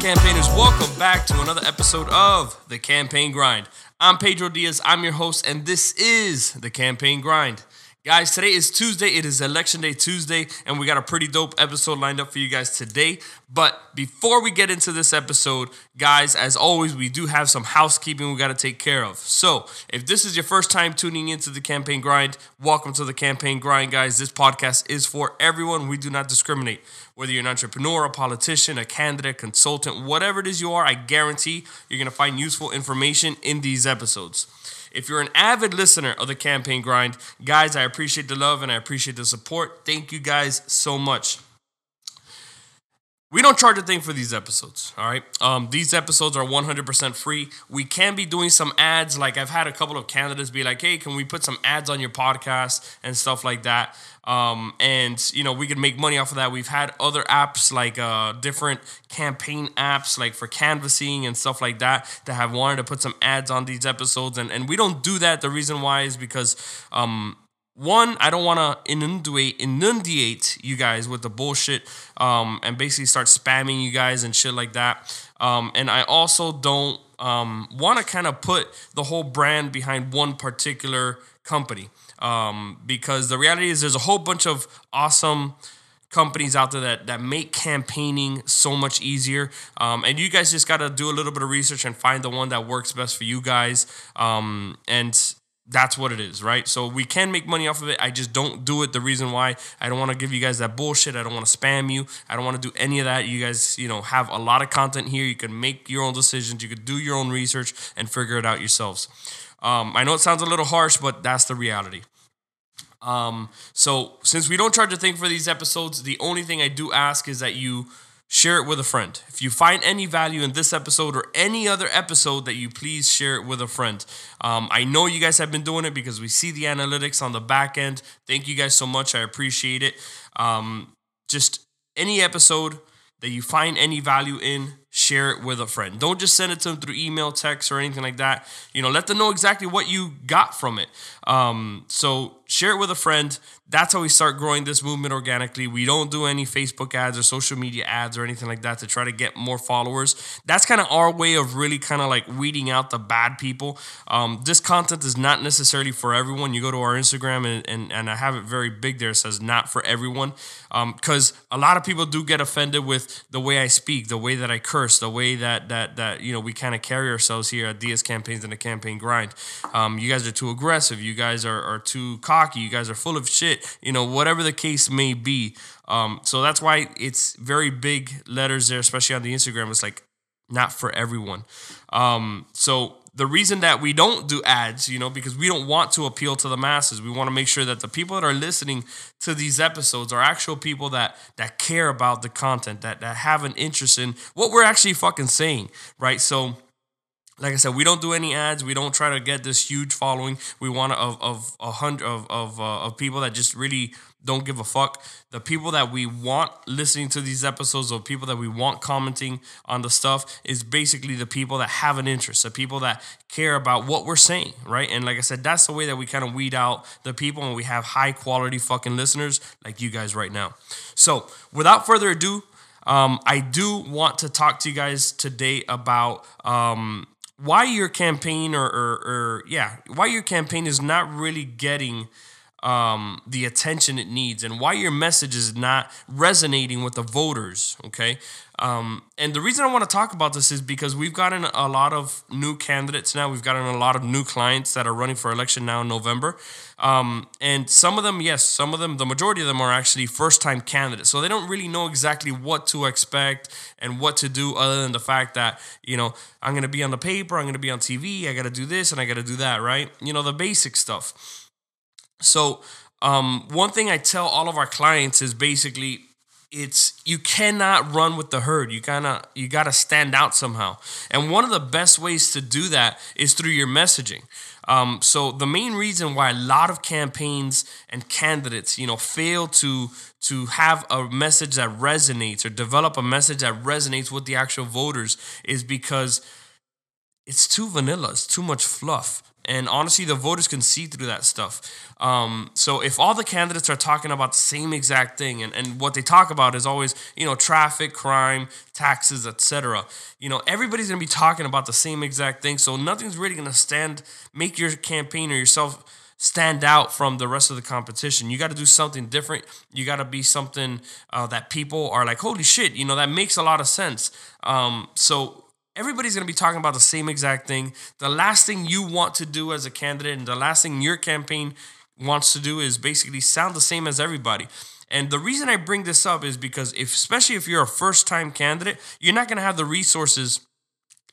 campaigners, welcome back to another episode of The Campaign Grind. I'm Pedro Diaz, I'm your host, and this is The Campaign Grind. Guys, today is Tuesday. It is Election Day Tuesday, and we got a pretty dope episode lined up for you guys today. But before we get into this episode, guys, as always, we do have some housekeeping we got to take care of. So, if this is your first time tuning into the Campaign Grind, welcome to the Campaign Grind, guys. This podcast is for everyone. We do not discriminate. Whether you're an entrepreneur, a politician, a candidate, consultant, whatever it is you are, I guarantee you're going to find useful information in these episodes. If you're an avid listener of the campaign grind, guys, I appreciate the love and I appreciate the support. Thank you guys so much. We don't charge a thing for these episodes, all right? Um, these episodes are 100% free. We can be doing some ads. Like, I've had a couple of candidates be like, hey, can we put some ads on your podcast and stuff like that? Um, and, you know, we can make money off of that. We've had other apps, like uh, different campaign apps, like for canvassing and stuff like that, that have wanted to put some ads on these episodes. And, and we don't do that. The reason why is because, um, one, I don't want to inundate inundate you guys with the bullshit um, and basically start spamming you guys and shit like that. Um, and I also don't um, want to kind of put the whole brand behind one particular company um, because the reality is there's a whole bunch of awesome companies out there that, that make campaigning so much easier. Um, and you guys just got to do a little bit of research and find the one that works best for you guys. Um, and that's what it is, right? So we can make money off of it. I just don't do it. The reason why I don't want to give you guys that bullshit. I don't want to spam you. I don't want to do any of that. You guys, you know, have a lot of content here. You can make your own decisions. You could do your own research and figure it out yourselves. Um, I know it sounds a little harsh, but that's the reality. Um, so since we don't charge a thing for these episodes, the only thing I do ask is that you share it with a friend. If you find any value in this episode or any other episode, that you please share it with a friend. Um, I know you guys have been doing it because we see the analytics on the back end. Thank you guys so much. I appreciate it. Um, just any episode that you find any value in, share it with a friend. Don't just send it to them through email, text, or anything like that. You know, let them know exactly what you got from it. Um, so share it with a friend. That's how we start growing this movement organically. We don't do any Facebook ads or social media ads or anything like that to try to get more followers. That's kind of our way of really kind of like weeding out the bad people. Um, this content is not necessarily for everyone. You go to our Instagram and, and, and I have it very big there. It says not for everyone. Because um, a lot of people do get offended with the way I speak, the way that I curse, the way that that that you know we kind of carry ourselves here at Diaz Campaigns and the Campaign Grind. Um, you guys are too aggressive. You guys are, are too cocky. You guys are full of shit. You know, whatever the case may be. Um, so that's why it's very big letters there, especially on the Instagram. It's like not for everyone. Um, so the reason that we don't do ads, you know, because we don't want to appeal to the masses. We want to make sure that the people that are listening to these episodes are actual people that that care about the content, that that have an interest in what we're actually fucking saying, right? So like I said, we don't do any ads. We don't try to get this huge following. We want of of a hundred of of uh, of people that just really don't give a fuck. The people that we want listening to these episodes, or people that we want commenting on the stuff, is basically the people that have an interest, the people that care about what we're saying, right? And like I said, that's the way that we kind of weed out the people, and we have high quality fucking listeners like you guys right now. So without further ado. Um, I do want to talk to you guys today about um, why your campaign or, or, or, yeah why your campaign is not really getting um, the attention it needs and why your message is not resonating with the voters okay? Um, and the reason i want to talk about this is because we've gotten a lot of new candidates now. We've gotten a lot of new clients that are running for election now in november. Um, and some of them yes some of them the majority of them are actually first time candidates. So they don't really know exactly what to expect and what to do other than the fact that you know i'm going to be on the paper i'm going to be on tv i got to do this and i got to do that right? You know the basic stuff so, um, one thing I tell all of our clients is basically it's you cannot run with the herd. You gotta you gotta stand out somehow. And one of the best ways to do that is through your messaging. Um, so the main reason why a lot of campaigns and candidates, you know, fail to to have a message that resonates or develop a message that resonates with the actual voters is because it's too vanilla. It's too much fluff And honestly, the voters can see through that stuff. Um, so if all the candidates are talking about the same exact thing, and, and what they talk about is always, you know, traffic, crime, taxes, etc. You know, everybody's gonna be talking about the same exact thing. So nothing's really gonna stand, make your campaign or yourself stand out from the rest of the competition. You got to do something different. You got to be something uh, that people are like, holy shit, you know, that makes a lot of sense. Um, so everybody's going to be talking about the same exact thing. The last thing you want to do as a candidate and the last thing your campaign wants to do is basically sound the same as everybody. And the reason I bring this up is because if especially if you're a first time candidate, you're not going to have the resources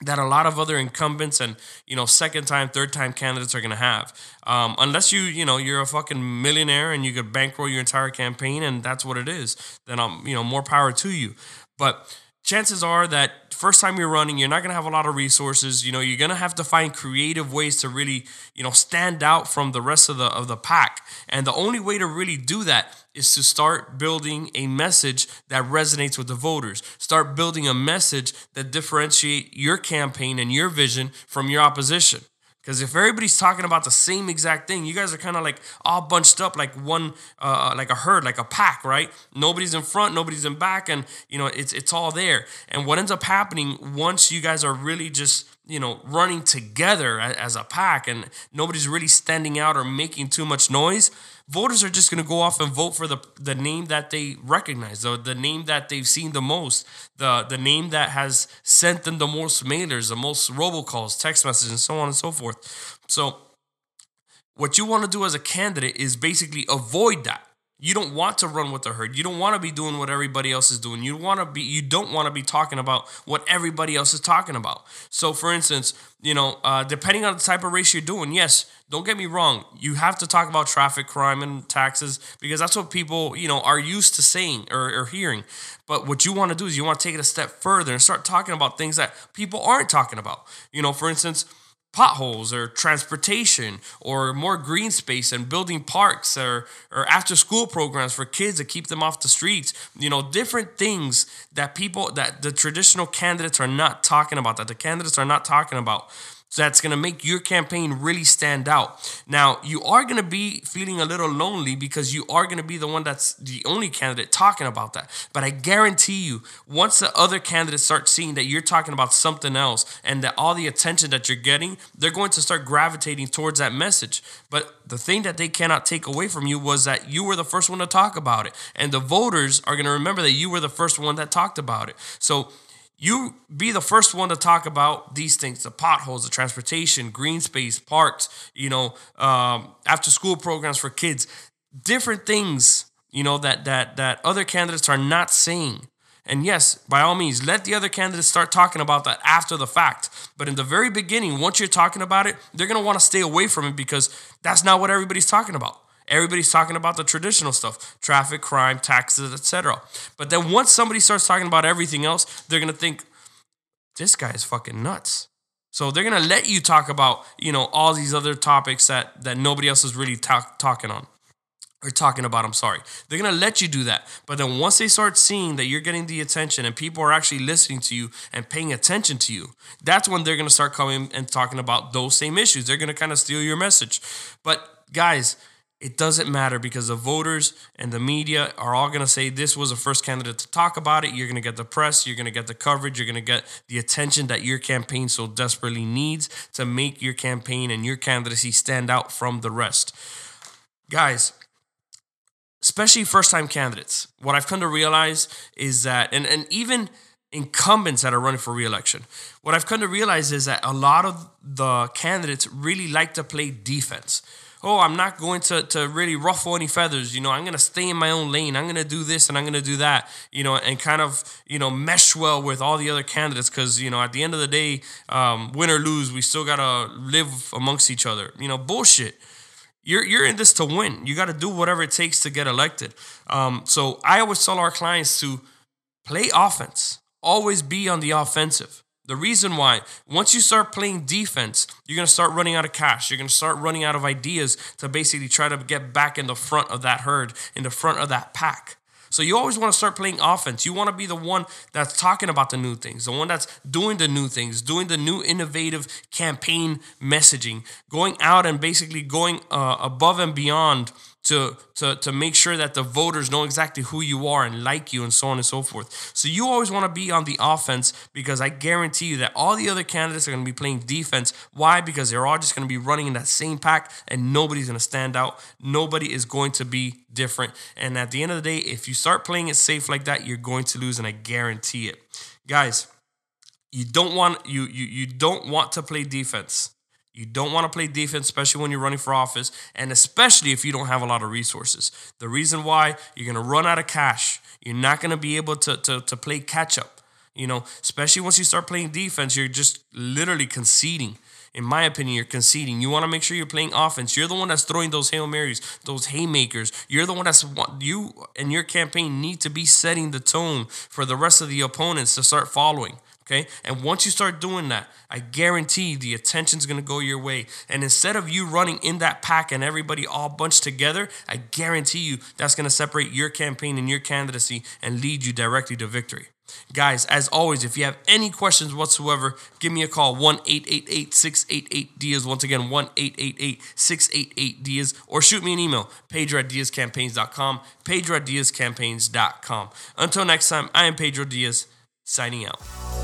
that a lot of other incumbents and you know second time third time candidates are going to have um, unless you you know you're a fucking millionaire and you could bankroll your entire campaign and that's what it is then um you know more power to you but chances are that first time you're running you're not going to have a lot of resources. You know you're going to have to find creative ways to really you know stand out from the rest of the of the pack. And the only way to really do that is to start building a message that resonates with the voters. Start building a message that differentiate your campaign and your vision from your opposition because if everybody's talking about the same exact thing, you guys are kind of like all bunched up like one, uh, like a herd, like a pack, right? Nobody's in front, nobody's in back, and you know it's it's all there. And what ends up happening once you guys are really just you know running together as a pack, and nobody's really standing out or making too much noise, voters are just going to go off and vote for the the name that they recognize, the the name that they've seen the most, the the name that has sent them the most mailers, the most robocalls, text messages, and so on and so forth. So, what you want to do as a candidate is basically avoid that. You don't want to run with the herd. You don't want to be doing what everybody else is doing. You want to be you don't want to be talking about what everybody else is talking about. So for instance, you know, uh, depending on the type of race you're doing, yes, don't get me wrong, you have to talk about traffic, crime, and taxes because that's what people, you know, are used to saying or, or hearing. But what you want to do is you want to take it a step further and start talking about things that people aren't talking about. You know, for instance, potholes or transportation or more green space and building parks or, or after school programs for kids to keep them off the streets. You know different things that people that the traditional candidates are not talking about that the candidates are not talking about that's going to make your campaign really stand out. Now, you are going to be feeling a little lonely because you are going to be the one that's the only candidate talking about that. But I guarantee you, once the other candidates start seeing that you're talking about something else and that all the attention that you're getting, they're going to start gravitating towards that message. But the thing that they cannot take away from you was that you were the first one to talk about it. And the voters are going to remember that you were the first one that talked about it. So, you be the first one to talk about these things the potholes the transportation green space parks you know um, after school programs for kids. Different things you know that that that other candidates are not saying. And yes by all means let the other candidates start talking about that after the fact. But in the very beginning once you're talking about it they're going to want to stay away from it because that's not what everybody's talking about Everybody's talking about the traditional stuff traffic, crime, taxes, etc. But then once somebody starts talking about everything else, they're going to think, this guy is fucking nuts. So they're going to let you talk about, you know, all these other topics that, that nobody else is really talk, talking on or talking about. I'm sorry. They're going to let you do that. But then once they start seeing that you're getting the attention and people are actually listening to you and paying attention to you, that's when they're going to start coming and talking about those same issues. They're going to kind of steal your message. But guys, it doesn't matter because the voters and the media are all going to say this was the first candidate to talk about it. You're going to get the press, you're going to get the coverage, you're going to get the attention that your campaign so desperately needs to make your campaign and your candidacy stand out from the rest. Guys, especially first time candidates, what I've come to realize is that, and, and even incumbents that are running for reelection, what I've come to realize is that a lot of the candidates really like to play defense oh, I'm not going to, to really ruffle any feathers. You know, I'm going to stay in my own lane. I'm going to do this and I'm going to do that, you know, and kind of, you know, mesh well with all the other candidates because, you know, at the end of the day, um, win or lose, we still got to live amongst each other. You know, bullshit. You're, you're in this to win. You got to do whatever it takes to get elected. Um, so I always tell our clients to play offense, always be on the offensive. The reason why, once you start playing defense, you're going to start running out of cash. You're going to start running out of ideas to basically try to get back in the front of that herd, in the front of that pack. So you always want to start playing offense. You want to be the one that's talking about the new things, the one that's doing the new things, doing the new innovative campaign messaging, going out and basically going uh, above and beyond to, to, to make sure that the voters know exactly who you are and like you and so on and so forth. So you always want to be on the offense because I guarantee you that all the other candidates are going to be playing defense. Why? Because they're all just going to be running in that same pack and nobody's going to stand out. Nobody is going to be different. And at the end of the day, if you start playing it safe like that, you're going to lose and I guarantee it. Guys, you don't want you you you don't want to play defense. You don't want to play defense, especially when you're running for office, and especially if you don't have a lot of resources. The reason why you're going to run out of cash, you're not going to be able to, to, to play catch up. You know, especially once you start playing defense, you're just literally conceding. In my opinion, you're conceding. You want to make sure you're playing offense. You're the one that's throwing those Hail Marys, those haymakers. You're the one that's you and your campaign need to be setting the tone for the rest of the opponents to start following. Okay. And once you start doing that, I guarantee the attention's going to go your way. And instead of you running in that pack and everybody all bunched together, I guarantee you that's going to separate your campaign and your candidacy and lead you directly to victory. Guys, as always, if you have any questions whatsoever, give me a call 1 888 688 Diaz. Once again, 1 888 688 Diaz. Or shoot me an email, pedro at diazcampaigns.com, pedro at diazcampaigns.com. Until next time, I am Pedro Diaz, signing out.